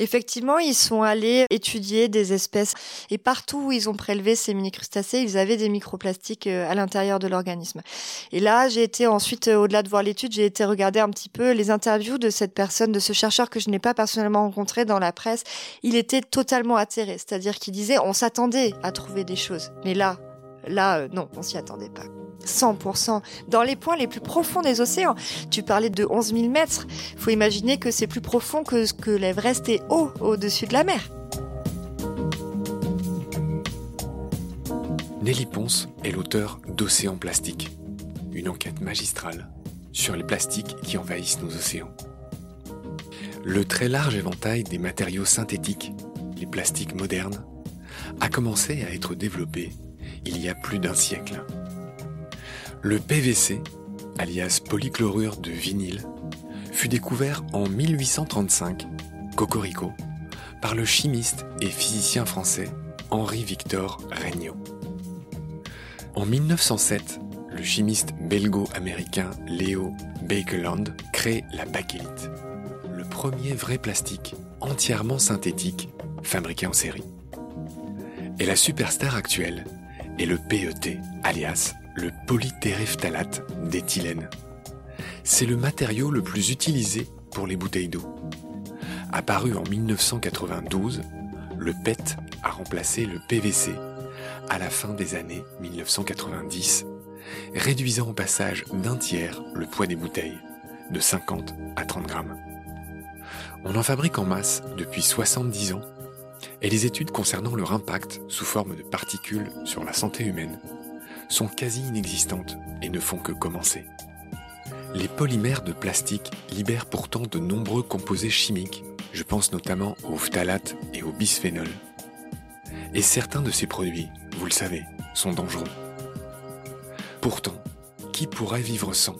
Effectivement, ils sont allés étudier des espèces et partout où ils ont prélevé ces mini-crustacés, ils avaient des microplastiques euh, à l'intérieur de l'organisme. Et là, j'ai été ensuite, euh, au-delà de voir l'étude, j'ai été regarder un petit peu les interviews de cette personne, de ce chercheur que je n'ai pas personnellement rencontré dans la presse. Il était totalement atterré, c'est-à-dire qu'il disait on s'attendait à trouver des choses, mais là, là, euh, non, on s'y attendait pas. 100%. Dans les points les plus profonds des océans. Tu parlais de 11 000 mètres. Faut imaginer que c'est plus profond que ce que l'Everest est haut au-dessus de la mer. Nelly Ponce est l'auteur d'Océan Plastique, une enquête magistrale sur les plastiques qui envahissent nos océans. Le très large éventail des matériaux synthétiques, les plastiques modernes, a commencé à être développé il y a plus d'un siècle. Le PVC, alias polychlorure de vinyle, fut découvert en 1835, Cocorico, par le chimiste et physicien français Henri-Victor Regnault. En 1907, le chimiste belgo-américain Leo Baekeland crée la bakélite, le premier vrai plastique entièrement synthétique fabriqué en série. Et la superstar actuelle est le PET, alias le polytéréphtalate d'éthylène. C'est le matériau le plus utilisé pour les bouteilles d'eau. Apparu en 1992, le PET a remplacé le PVC à la fin des années 1990, réduisant au passage d'un tiers le poids des bouteilles, de 50 à 30 grammes. On en fabrique en masse depuis 70 ans et les études concernant leur impact sous forme de particules sur la santé humaine sont quasi inexistantes et ne font que commencer. Les polymères de plastique libèrent pourtant de nombreux composés chimiques, je pense notamment aux phtalates et au bisphénol. Et certains de ces produits, vous le savez, sont dangereux. Pourtant, qui pourrait vivre sans?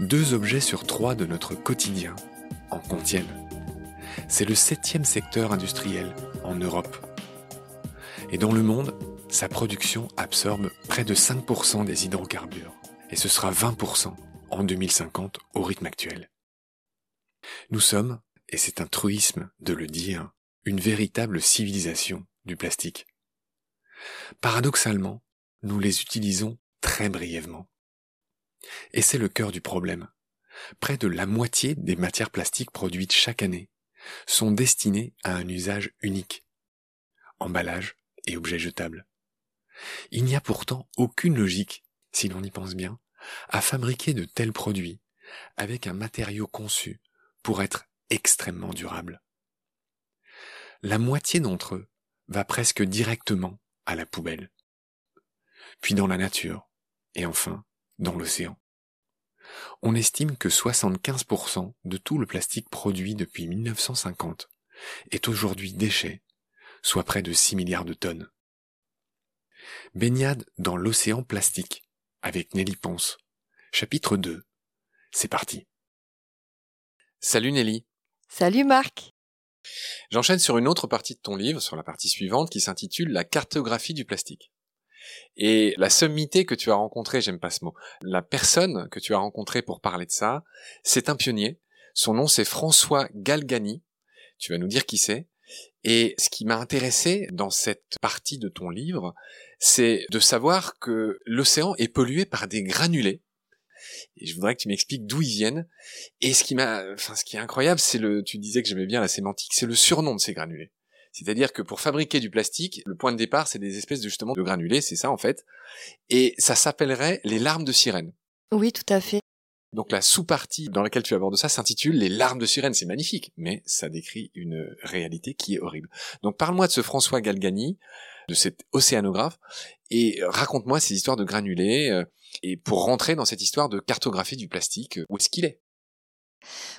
Deux objets sur trois de notre quotidien en contiennent. C'est le septième secteur industriel en Europe. Et dans le monde, sa production absorbe près de 5% des hydrocarbures, et ce sera 20% en 2050 au rythme actuel. Nous sommes, et c'est un truisme de le dire, une véritable civilisation du plastique. Paradoxalement, nous les utilisons très brièvement. Et c'est le cœur du problème. Près de la moitié des matières plastiques produites chaque année sont destinées à un usage unique. Emballage et objets jetables. Il n'y a pourtant aucune logique, si l'on y pense bien, à fabriquer de tels produits avec un matériau conçu pour être extrêmement durable. La moitié d'entre eux va presque directement à la poubelle, puis dans la nature, et enfin dans l'océan. On estime que 75% de tout le plastique produit depuis 1950 est aujourd'hui déchet, soit près de 6 milliards de tonnes. Baignade dans l'océan plastique avec Nelly Ponce. Chapitre 2. C'est parti. Salut Nelly. Salut Marc. J'enchaîne sur une autre partie de ton livre, sur la partie suivante, qui s'intitule La cartographie du plastique. Et la sommité que tu as rencontrée, j'aime pas ce mot, la personne que tu as rencontrée pour parler de ça, c'est un pionnier. Son nom c'est François Galgani. Tu vas nous dire qui c'est. Et ce qui m'a intéressé dans cette partie de ton livre, c'est de savoir que l'océan est pollué par des granulés. Et je voudrais que tu m'expliques d'où ils viennent. Et ce qui m'a, enfin, ce qui est incroyable, c'est le, tu disais que j'aimais bien la sémantique, c'est le surnom de ces granulés. C'est-à-dire que pour fabriquer du plastique, le point de départ, c'est des espèces de, justement de granulés, c'est ça en fait. Et ça s'appellerait les larmes de sirène. Oui, tout à fait. Donc la sous-partie dans laquelle tu abordes ça s'intitule Les larmes de sirène. C'est magnifique, mais ça décrit une réalité qui est horrible. Donc parle-moi de ce François Galgani, de cet océanographe, et raconte-moi ces histoires de granulés, euh, et pour rentrer dans cette histoire de cartographie du plastique, où est-ce qu'il est?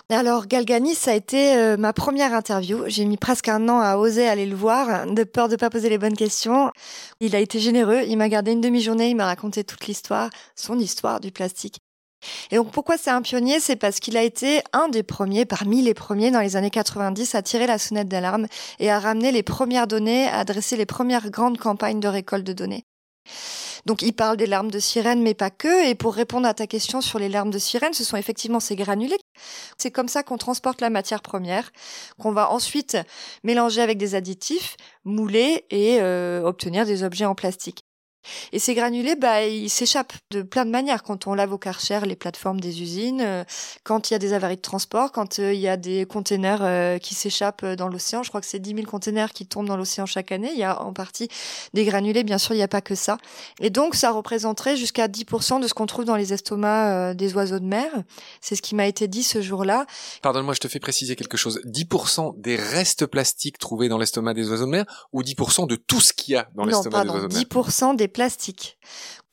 Alors Galgani, ça a été euh, ma première interview. J'ai mis presque un an à oser aller le voir, de peur de pas poser les bonnes questions. Il a été généreux, il m'a gardé une demi-journée, il m'a raconté toute l'histoire, son histoire du plastique. Et donc pourquoi c'est un pionnier? C'est parce qu'il a été un des premiers, parmi les premiers dans les années 90, à tirer la sonnette d'alarme et à ramener les premières données, à adresser les premières grandes campagnes de récolte de données. Donc il parle des larmes de sirène, mais pas que. Et pour répondre à ta question sur les larmes de sirène, ce sont effectivement ces granulés. C'est comme ça qu'on transporte la matière première, qu'on va ensuite mélanger avec des additifs, mouler et euh, obtenir des objets en plastique. Et ces granulés, bah, ils s'échappent de plein de manières. Quand on lave au Karcher les plateformes des usines, euh, quand il y a des avaries de transport, quand euh, il y a des containers euh, qui s'échappent dans l'océan. Je crois que c'est 10 000 containers qui tombent dans l'océan chaque année. Il y a en partie des granulés, bien sûr, il n'y a pas que ça. Et donc, ça représenterait jusqu'à 10% de ce qu'on trouve dans les estomacs des oiseaux de mer. C'est ce qui m'a été dit ce jour-là. Pardonne-moi, je te fais préciser quelque chose. 10% des restes plastiques trouvés dans l'estomac des oiseaux de mer ou 10% de tout ce qu'il y a dans l'estomac des oiseaux de mer? 10% des plastique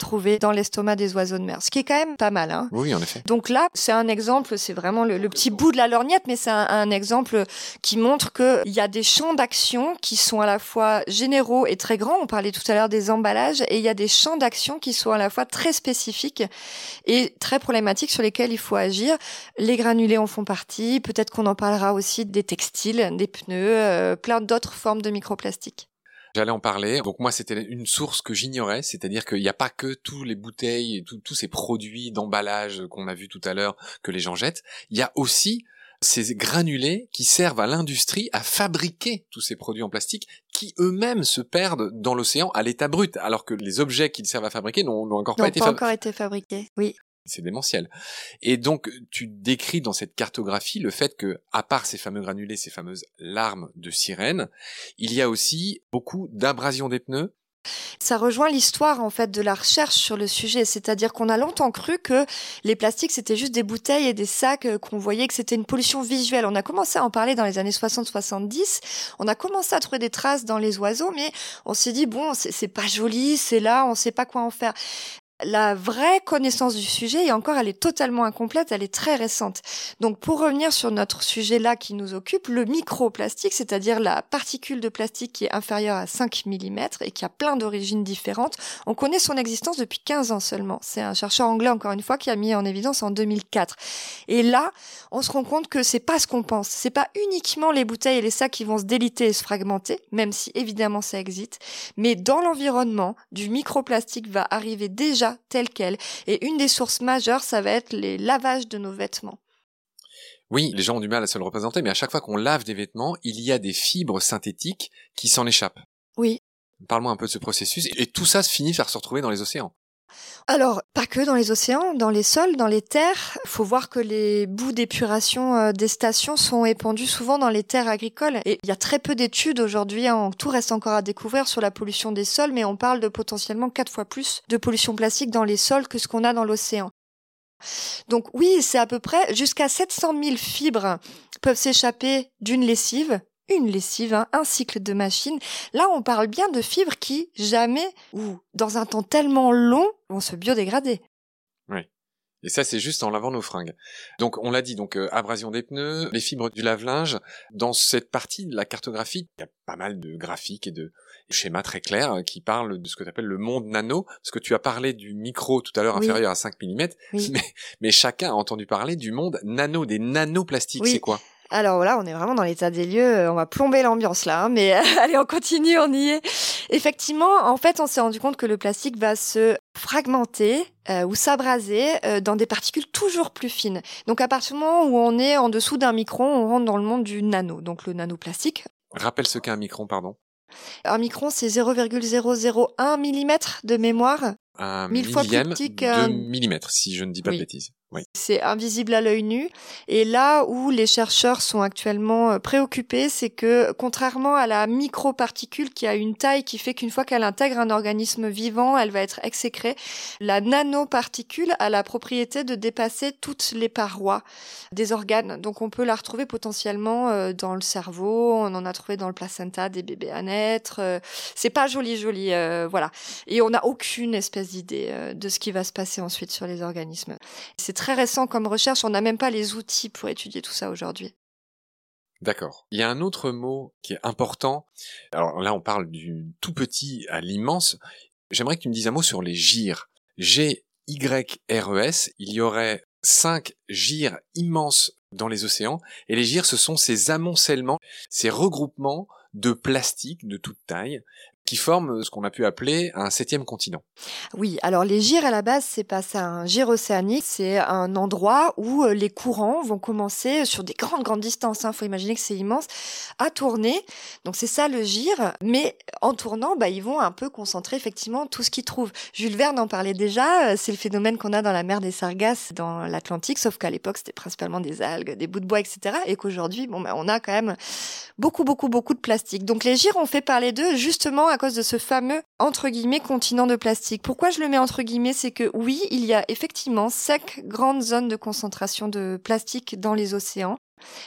trouvé dans l'estomac des oiseaux de mer, ce qui est quand même pas mal. Hein. Oui, en effet. Donc là, c'est un exemple, c'est vraiment le, petit bout de la lorgnette, mais c'est un, exemple qui montre qu'il y a des champs d'action qui sont à la fois généraux et très grands. On parlait tout à l'heure des emballages, et il y a des champs d'action qui sont à la fois très spécifiques et très problématiques sur lesquels il faut agir. Les granulés en font partie. Peut-être qu'on en parlera aussi des textiles, des pneus, euh, plein d'autres formes de microplastiques. J'allais en parler. Donc moi, c'était une source que j'ignorais, c'est-à-dire qu'il n'y a pas que tous les bouteilles, et tous ces produits d'emballage qu'on a vu tout à l'heure que les gens jettent. Il y a aussi ces granulés qui servent à l'industrie à fabriquer tous ces produits en plastique qui eux-mêmes se perdent dans l'océan à l'état brut, alors que les objets qu'ils servent à fabriquer n'ont encore pas, été, pas encore été fabriqués. Oui c'est démentiel. Et donc, tu décris dans cette cartographie le fait que, à part ces fameux granulés, ces fameuses larmes de sirène, il y a aussi beaucoup d'abrasion des pneus, ça rejoint l'histoire en fait de la recherche sur le sujet, c'est-à-dire qu'on a longtemps cru que les plastiques c'était juste des bouteilles et des sacs euh, qu'on voyait que c'était une pollution visuelle. On a commencé à en parler dans les années 60-70, on a commencé à trouver des traces dans les oiseaux, mais on s'est dit bon c'est pas joli, c'est là, on sait pas quoi en faire la vraie connaissance du sujet, et encore, elle est totalement incomplète, elle est très récente. Donc, pour revenir sur notre sujet là qui nous occupe, le microplastique, c'est-à-dire la particule de plastique qui est inférieure à 5 mm et qui a plein d'origines différentes, on connaît son existence depuis 15 ans seulement. C'est un chercheur anglais, encore une fois, qui a mis en évidence en 2004. Et là, on se rend compte que c'est pas ce qu'on pense. C'est pas uniquement les bouteilles et les sacs qui vont se déliter et se fragmenter, même si évidemment ça existe, mais dans l'environnement, du microplastique va arriver déjà telle qu'elle. Et une des sources majeures, ça va être les lavages de nos vêtements. Oui, les gens ont du mal à se le représenter, mais à chaque fois qu'on lave des vêtements, il y a des fibres synthétiques qui s'en échappent. Oui. Parle-moi un peu de ce processus. Et tout ça se finit par se retrouver dans les océans. Alors, pas que dans les océans, dans les sols, dans les terres. Il faut voir que les bouts d'épuration euh, des stations sont épandus souvent dans les terres agricoles. Et il y a très peu d'études aujourd'hui, hein. tout reste encore à découvrir sur la pollution des sols, mais on parle de potentiellement quatre fois plus de pollution plastique dans les sols que ce qu'on a dans l'océan. Donc oui, c'est à peu près jusqu'à 700 000 fibres peuvent s'échapper d'une lessive une lessive, hein, un cycle de machine. Là, on parle bien de fibres qui, jamais, ou dans un temps tellement long, vont se biodégrader. Oui. Et ça, c'est juste en lavant nos fringues. Donc, on l'a dit, donc euh, abrasion des pneus, les fibres du lave-linge. Dans cette partie de la cartographie, il y a pas mal de graphiques et de schémas très clairs euh, qui parlent de ce que tu appelles le monde nano. Parce que tu as parlé du micro tout à l'heure inférieur à 5 mm, mais, mais, chacun a entendu parler du monde nano, des nanoplastiques. C'est quoi? Alors voilà, on est vraiment dans l'état des lieux. Euh, on va plomber l'ambiance là, hein, mais allez, on continue, on y est. Effectivement, en fait, on s'est rendu compte que le plastique va se fragmenter euh, ou s'abraser euh, dans des particules toujours plus fines. Donc à partir du moment où on est en dessous d'un micron, on rentre dans le monde du nano, donc le nanoplastique. Rappelle ce qu'est un micron, pardon. Un micron, c'est 0,001 mm de mémoire. Un mille fois plus petit de millimètre, si je ne dis pas de bêtises. C'est invisible à l'œil nu. Et là où les chercheurs sont actuellement euh, préoccupés, c'est que contrairement à la microparticule qui a une taille qui fait qu'une fois qu'elle intègre un organisme vivant, elle va être exécrée, la nanoparticule a la propriété de dépasser toutes les parois des organes. Donc on peut la retrouver potentiellement euh, dans le cerveau, on en a trouvé dans le placenta des bébés à naître. Euh, c'est pas joli joli, voilà. Et on n'a aucune espèce d'idée de ce qui va se passer ensuite sur les organismes. C'est très récent comme recherche, on n'a même pas les outils pour étudier tout ça aujourd'hui. D'accord. Il y a un autre mot qui est important. Alors là, on parle du tout petit à l'immense. J'aimerais que tu me dises un mot sur les gyres. G-Y-R-E-S. Il y aurait cinq gyres immenses dans les océans. Et les gyres, ce sont ces amoncellements, ces regroupements de plastique de toute taille qui forment ce qu'on a pu appeler un septième continent. Oui, alors les gyres à la base, c'est pas ça. Un gyre océanique, c'est un endroit où euh, les courants vont commencer sur des grandes, grandes distances. Il hein. faut imaginer que c'est immense, à tourner. Donc c'est ça le gyre. Mais en tournant, bah, ils vont un peu concentrer effectivement tout ce qu'ils trouvent. Jules Verne en parlait déjà. Euh, c'est le phénomène qu'on a dans la mer des Sargasses, dans l'Atlantique, sauf qu'à l'époque, c'était principalement des algues, des bouts de bois, etc. Et qu'aujourd'hui, bon, bah, on a quand même beaucoup, beaucoup, beaucoup de plastique. Donc les gyres, ont fait parler d'eux justement à cause de ce fameux, entre guillemets, continent de plastique. Pourquoi je le mets entre guillemets C'est que oui, il y a effectivement cinq grandes zones de concentration de plastique dans les océans.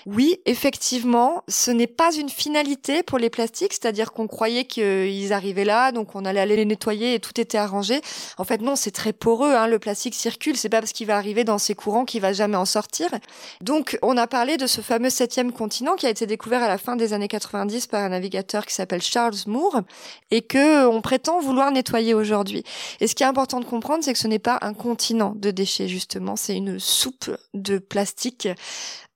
Oui, effectivement, ce n'est pas une finalité pour les plastiques, c'est-à-dire qu'on croyait qu'ils arrivaient là, donc on allait aller les nettoyer et tout était arrangé. En fait, non, c'est très poreux. Hein, le plastique circule, c'est pas parce qu'il va arriver dans ces courants qu'il va jamais en sortir. Donc, on a parlé de ce fameux septième continent qui a été découvert à la fin des années 90 par un navigateur qui s'appelle Charles Moore et que on prétend vouloir nettoyer aujourd'hui. Et ce qui est important de comprendre, c'est que ce n'est pas un continent de déchets justement, c'est une soupe de plastique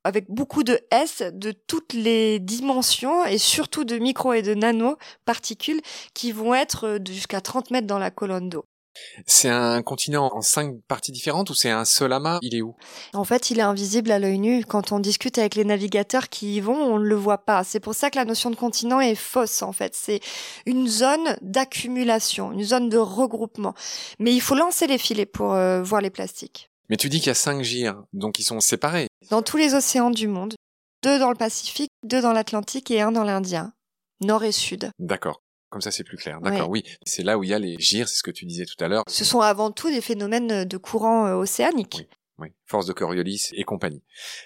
avec beaucoup de S de toutes les dimensions et surtout de micro et de nano particules qui vont être jusqu'à 30 mètres dans la colonne d'eau. C'est un continent en cinq parties différentes ou c'est un seul amas? Il est où? En fait, il est invisible à l'œil nu. Quand on discute avec les navigateurs qui y vont, on ne le voit pas. C'est pour ça que la notion de continent est fausse, en fait. C'est une zone d'accumulation, une zone de regroupement. Mais il faut lancer les filets pour euh, voir les plastiques. Mais tu dis qu'il y a cinq gyres, donc ils sont séparés. Dans tous les océans du monde. Deux dans le Pacifique, deux dans l'Atlantique et un dans l'Indien. Nord et sud. D'accord. Comme ça, c'est plus clair. D'accord, oui. C'est là où il y a les gyres, c'est ce que tu disais tout à l'heure. Ce sont avant tout des phénomènes de courant euh, océanique. Oui, oui. Force de Coriolis et compagnie.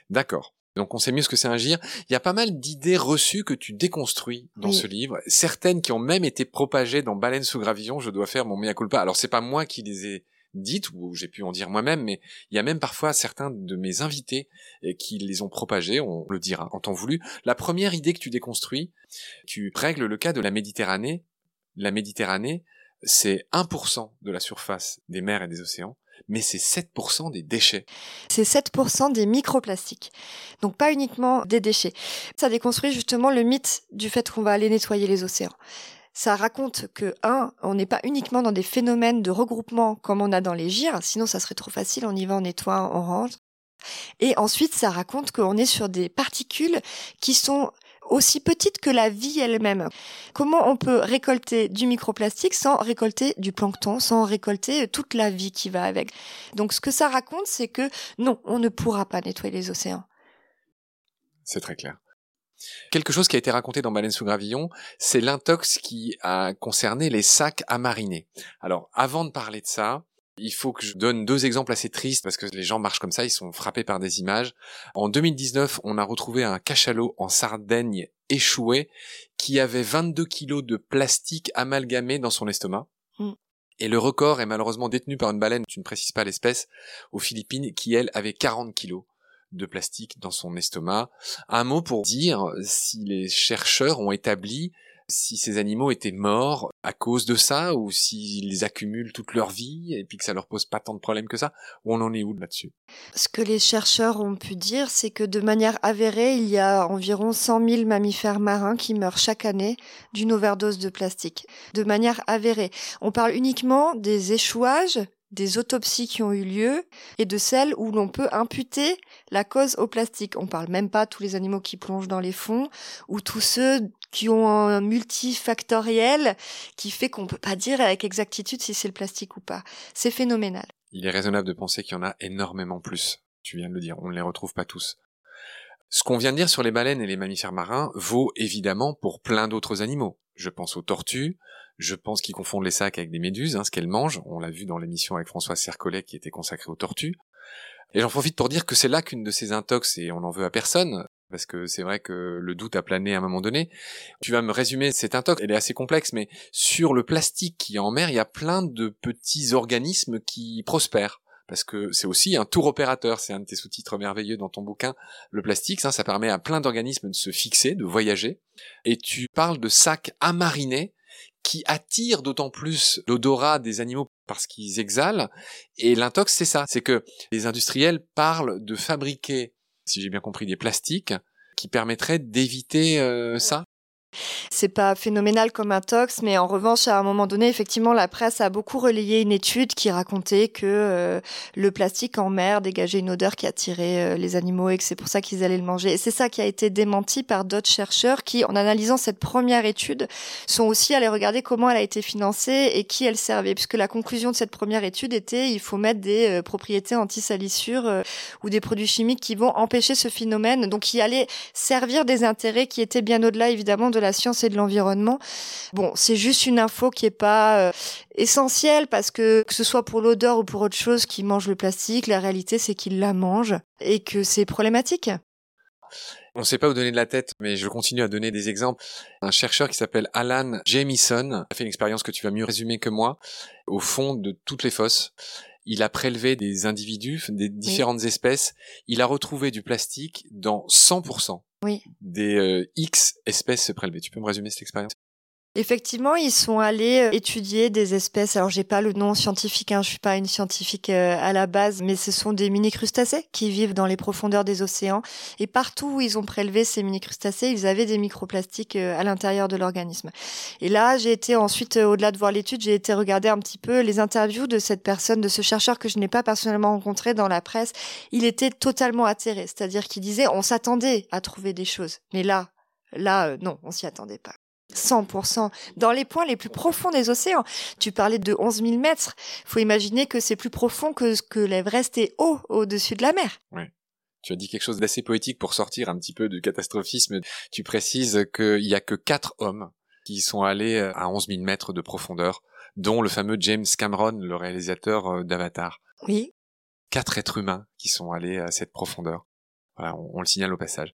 D'accord. Donc on sait mieux ce que c'est un gyre. Il y a pas mal d'idées reçues que tu déconstruis dans ce livre, certaines qui ont même été propagées dans Baleine sous gravillon, je dois faire mon mea culpa. Alors c'est pas moi qui les ai dites ou j'ai pu en dire moi-même, mais il y a même parfois certains de mes invités qui les ont propagés, on le dira en temps voulu. La première idée que tu déconstruis, tu règles le cas de la Méditerranée. La Méditerranée, c'est 1% de la surface des mers et des océans, mais c'est 7% des déchets. C'est 7% des microplastiques. Donc pas uniquement des déchets. Ça déconstruit justement le mythe du fait qu'on va aller nettoyer les océans ça raconte que, un, on n'est pas uniquement dans des phénomènes de regroupement comme on a dans les gyres, sinon ça serait trop facile, on y va, on nettoie, on range. Et ensuite, ça raconte qu'on est sur des particules qui sont aussi petites que la vie elle-même. Comment on peut récolter du microplastique sans récolter du plancton, sans récolter toute la vie qui va avec? Donc ce que ça raconte, c'est que non, on ne pourra pas nettoyer les océans. C'est très clair. Quelque chose qui a été raconté dans Baleine sous gravillon, c'est l'intox qui a concerné les sacs à mariner. Alors, avant de parler de ça, il faut que je donne deux exemples assez tristes parce que les gens marchent comme ça, ils sont frappés par des images. En 2019, on a retrouvé un cachalot en Sardaigne échoué qui avait 22 kilos de plastique amalgamé dans son estomac. Mm. Et le record est malheureusement détenu par une baleine, tu ne précises pas l'espèce, aux Philippines, qui elle avait 40 kilos de plastique dans son estomac. Un mot pour dire si les chercheurs ont établi si ces animaux étaient morts à cause de ça ou s'ils accumulent toute leur vie et puis que ça leur pose pas tant de problèmes que ça on en est où là-dessus? Ce que les chercheurs ont pu dire, c'est que de manière avérée, il y a environ 100 000 mammifères marins qui meurent chaque année d'une overdose de plastique. De manière avérée. On parle uniquement des échouages des autopsies qui ont eu lieu et de celles où l'on peut imputer la cause au plastique. On parle même pas tous les animaux qui plongent dans les fonds ou tous ceux qui ont un multifactoriel qui fait qu'on peut pas dire avec exactitude si c'est le plastique ou pas. C'est phénoménal. Il est raisonnable de penser qu'il y en a énormément plus. Tu viens de le dire, on ne les retrouve pas tous. Ce qu'on vient de dire sur les baleines et les mammifères marins vaut évidemment pour plein d'autres animaux. Je pense aux tortues, je pense qu'ils confondent les sacs avec des méduses, hein, ce qu'elles mangent. On l'a vu dans l'émission avec François Sercollet qui était consacrée aux tortues. Et j'en profite pour dire que c'est là qu'une de ces intox, et on n'en veut à personne, parce que c'est vrai que le doute a plané à un moment donné. Tu vas me résumer cette intox, elle est assez complexe, mais sur le plastique qui est en mer, il y a plein de petits organismes qui prospèrent parce que c'est aussi un tour opérateur, c'est un de tes sous-titres merveilleux dans ton bouquin, le plastique, ça, ça permet à plein d'organismes de se fixer, de voyager, et tu parles de sacs amarinés qui attirent d'autant plus l'odorat des animaux parce qu'ils exhalent, et l'intox c'est ça, c'est que les industriels parlent de fabriquer, si j'ai bien compris, des plastiques qui permettraient d'éviter euh, ça C'est pas phénoménal comme un tox, mais en revanche, à un moment donné, effectivement, la presse a beaucoup relayé une étude qui racontait que euh, le plastique en mer dégageait une odeur qui attirait euh, les animaux et que c'est pour ça qu'ils allaient le manger. Et c'est ça qui a été démenti par d'autres chercheurs qui, en analysant cette première étude, sont aussi allés regarder comment elle a été financée et qui elle servait, puisque la conclusion de cette première étude était il faut mettre des euh, propriétés anti-salissure ou des produits chimiques qui vont empêcher ce phénomène, donc qui allaient servir des intérêts qui étaient bien au-delà évidemment de la science et de l'environnement. Bon, c'est juste une info qui est pas euh, essentielle parce que que ce soit pour l'odeur ou pour autre chose qui mange le plastique, la réalité c'est qu'il la mange et que c'est problématique. On ne sait pas où donner de la tête, mais je continue à donner des exemples. Un chercheur qui s'appelle Alan Jamieson a fait une expérience que tu vas mieux résumer que moi, au fond de toutes les fosses. Il a prélevé des individus, des différentes espèces. Il a retrouvé du plastique dans 100% oui. des euh, X espèces prélevées. Tu peux me résumer cette expérience? Effectivement, ils sont allés euh, étudier des espèces. Alors, j'ai pas le nom scientifique, hein, je suis pas une scientifique euh, à la base, mais ce sont des mini-crustacés qui vivent dans les profondeurs des océans. Et partout où ils ont prélevé ces mini-crustacés, ils avaient des microplastiques euh, à l'intérieur de l'organisme. Et là, j'ai été ensuite, au-delà de voir l'étude, j'ai été regarder un petit peu les interviews de cette personne, de ce chercheur que je n'ai pas personnellement rencontré dans la presse. Il était totalement atterré, c'est-à-dire qu'il disait, on s'attendait à trouver des choses, mais là, là, non, on s'y attendait pas. 100%. Dans les points les plus profonds des océans. Tu parlais de 11 000 mètres. faut imaginer que c'est plus profond que ce que l'Everest est haut au-dessus de la mer. Oui. Tu as dit quelque chose d'assez poétique pour sortir un petit peu du catastrophisme. Tu précises qu'il y a que quatre hommes qui sont allés à 11 000 mètres de profondeur, dont le fameux James Cameron, le réalisateur euh, d'Avatar. Oui. Quatre êtres humains qui sont allés à cette profondeur. Voilà, on, le signale au passage.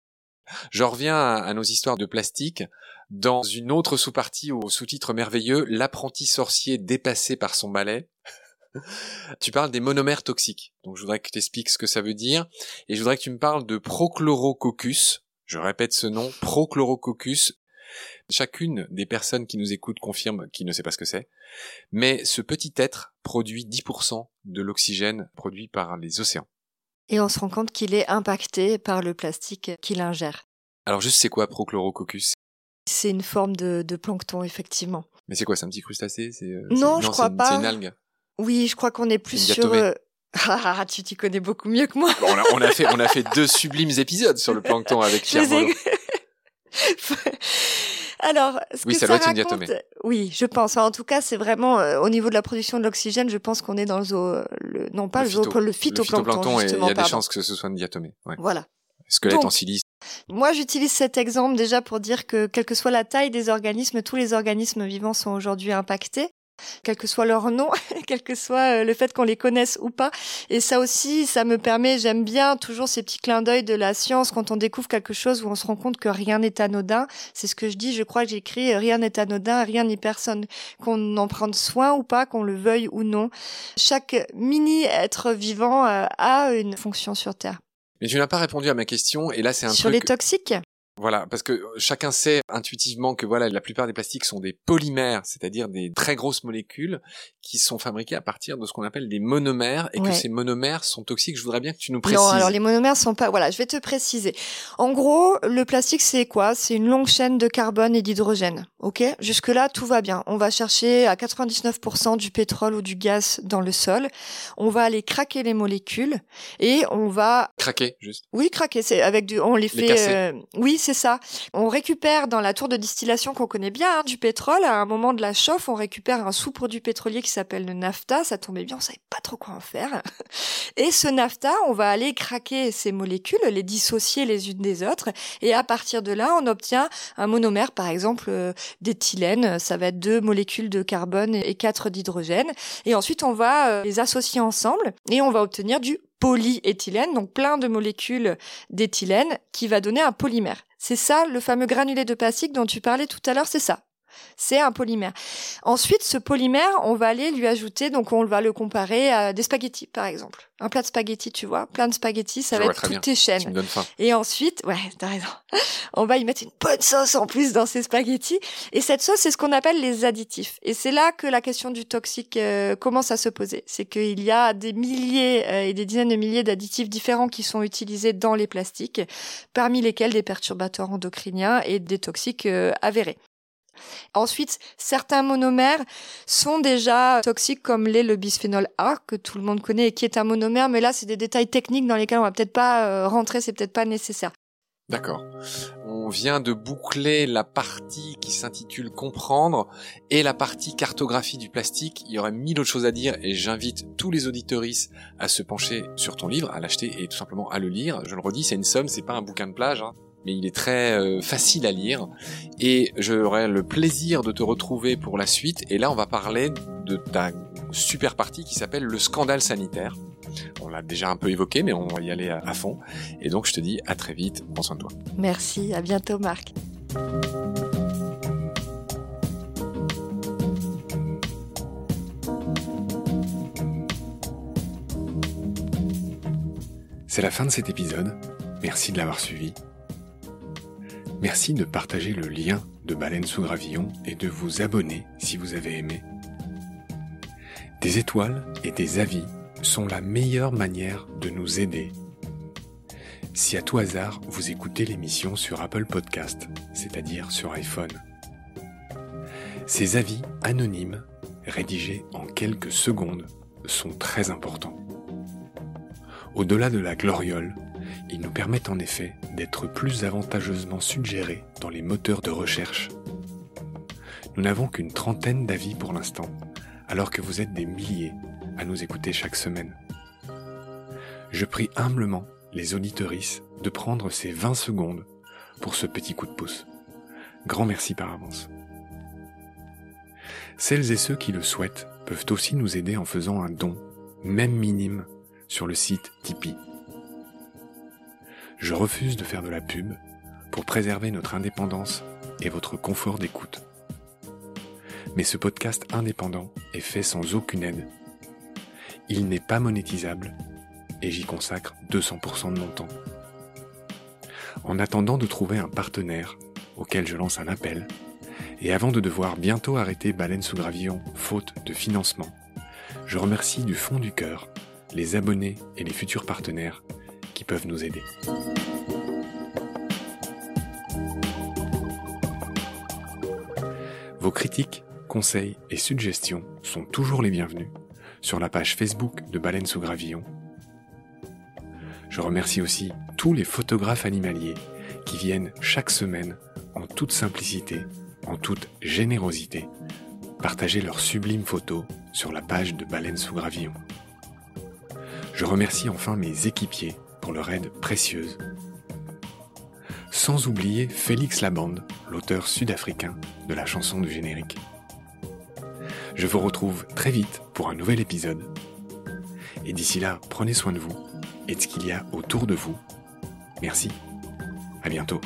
Je reviens à nos histoires de plastique. Dans une autre sous-partie au sous-titre merveilleux, l'apprenti sorcier dépassé par son balai. tu parles des monomères toxiques. Donc je voudrais que tu expliques ce que ça veut dire. Et je voudrais que tu me parles de Prochlorococcus. Je répète ce nom, Prochlorococcus. Chacune des personnes qui nous écoutent confirme qu'il ne sait pas ce que c'est. Mais ce petit être produit 10% de l'oxygène produit par les océans. Et on se rend compte qu'il est impacté par le plastique qu'il ingère. Alors juste c'est quoi Prochlorococcus? C'est une forme de, de, plancton, effectivement. Mais c'est quoi, c'est un petit crustacé? Euh, Non, je crois pas. C'est une algue Oui, je crois qu'on est plus sur... Euh, ah, tu t'y connais beaucoup mieux que moi. on, a, on, a, fait, on a fait deux sublimes épisodes sur le plancton avec Pierre Molo. Alors, ce oui, que ça, doit être une diatomée. Oui, je pense. en tout cas, c'est vraiment euh, au niveau de la production de l'oxygène, je pense qu'on est dans le zoo, le, non pas le, le zoo, le phytoplancton. Le et il y a des chances que ce soit une diatomée. Ouais. Voilà. Squelette en silice. Moi, j'utilise cet exemple déjà pour dire que, quelle que soit la taille des organismes, tous les organismes vivants sont aujourd'hui impactés quel que soit leur nom, quel que soit euh, le fait qu'on les connaisse ou pas. Et ça aussi, ça me permet, j'aime bien toujours ces petits clins d'œil de la science quand on découvre quelque chose où on se rend compte que rien n'est anodin. C'est ce que je dis, je crois que j'écris rien n'est anodin, rien ni personne. Qu'on en prenne soin ou pas, qu'on le veuille ou non. Chaque mini être vivant euh, a une fonction sur Terre. Mais tu n'as pas répondu à ma question, et là c'est un Sur les toxiques? Voilà, parce que chacun sait intuitivement que voilà, la plupart des plastiques sont des polymères, c'est-à-dire des très grosses molécules qui sont fabriquées à partir de ce qu'on appelle des monomères et que ces monomères sont toxiques. Je voudrais bien que tu nous précises. Non, alors les monomères sont pas. Voilà, je vais te préciser. En gros, le plastique c'est quoi? C'est une longue chaîne de carbone et d'hydrogène. Ok? Jusque là, tout va bien. On va chercher à 99% du pétrole ou du gaz dans le sol. On va aller craquer les molécules et on va craquer juste. Oui, craquer. C'est avec du. On les fait. euh... Oui, c'est ça. On récupère dans la tour de distillation qu'on connaît bien hein, du pétrole. À un moment de la chauffe, on récupère un sous-produit pétrolier qui s'appelle le nafta. Ça tombait bien, on savait pas trop quoi en faire. Et ce nafta, on va aller craquer ces molécules, les dissocier les unes des autres. Et à partir de là, on obtient un monomère, par exemple, euh, d'éthylène. Ça va être deux molécules de carbone et quatre d'hydrogène. Et ensuite, on va euh, les associer ensemble et on va obtenir du polyéthylène, donc plein de molécules d'éthylène, qui va donner un polymère. C'est ça, le fameux granulé de plastique dont tu parlais tout à l'heure, c'est ça? C'est un polymère. Ensuite, ce polymère, on va aller lui ajouter, donc on va le comparer à des spaghettis, par exemple. Un plat de spaghettis, tu vois, plein de spaghettis, ça va être toutes tes chaînes. Et ensuite, ouais, t'as raison. On va y mettre une bonne sauce en plus dans ces spaghettis. Et cette sauce, c'est ce qu'on appelle les additifs. Et c'est là que la question du toxique euh, commence à se poser. C'est qu'il y a des milliers euh, et des dizaines de milliers d'additifs différents qui sont utilisés dans les plastiques, parmi lesquels des perturbateurs endocriniens et des toxiques euh, avérés. Ensuite, certains monomères sont déjà toxiques comme l'est le bisphénol A que tout le monde connaît et qui est un monomère, mais là c'est des détails techniques dans lesquels on va peut-être pas euh, rentrer, c'est peut-être pas nécessaire. D'accord. On vient de boucler la partie qui s'intitule comprendre et la partie cartographie du plastique. Il y aurait mille autres choses à dire et j'invite tous les auditoristes à se pencher sur ton livre, à l'acheter et tout simplement à le lire. Je le redis, c'est une somme, c'est pas un bouquin de plage. Hein mais il est très euh, facile à lire et j'aurai le plaisir de te retrouver pour la suite et là on va parler de ta super partie qui s'appelle le scandale sanitaire. On l'a déjà un peu évoqué mais on va y aller à, fond et donc je te dis à très vite, prends soin de toi. Merci, à bientôt Marc. C'est la fin de cet épisode. Merci de l'avoir suivi. Merci de partager le lien de Baleine sous Gravillon et de vous abonner si vous avez aimé. Des étoiles et des avis sont la meilleure manière de nous aider. Si à tout hasard vous écoutez l'émission sur Apple Podcast, c'est-à-dire sur iPhone, ces avis anonymes, rédigés en quelques secondes, sont très importants. Au-delà de la gloriole, ils nous permettent en effet d'être plus avantageusement suggérés dans les moteurs de recherche. Nous n'avons qu'une trentaine d'avis pour l'instant, alors que vous êtes des milliers à nous écouter chaque semaine. Je prie humblement les auditorices de prendre ces 20 secondes pour ce petit coup de pouce. Grand merci par avance. Celles et ceux qui le souhaitent peuvent aussi nous aider en faisant un don, même minime, sur le site Tipeee. Je refuse de faire de la pub pour préserver notre indépendance et votre confort d'écoute. Mais ce podcast indépendant est fait sans aucune aide. Il n'est pas monétisable et j'y consacre 200% de mon temps. En attendant de trouver un partenaire auquel je lance un appel, et avant de devoir bientôt arrêter Baleine sous Gravillon faute de financement, je remercie du fond du cœur les abonnés et les futurs partenaires qui peuvent nous aider. Vos critiques, conseils et suggestions sont toujours les bienvenus sur la page Facebook de Baleine sous Gravillon. Je remercie aussi tous les photographes animaliers qui viennent chaque semaine en toute simplicité, en toute générosité, partager leurs sublimes photos sur la page de Baleine sous Gravillon. Je remercie enfin mes équipiers pour leur aide précieuse. Sans oublier Félix Labande, l'auteur sud-africain de la chanson du générique. Je vous retrouve très vite pour un nouvel épisode. Et d'ici là, prenez soin de vous et de ce qu'il y a autour de vous. Merci. À bientôt.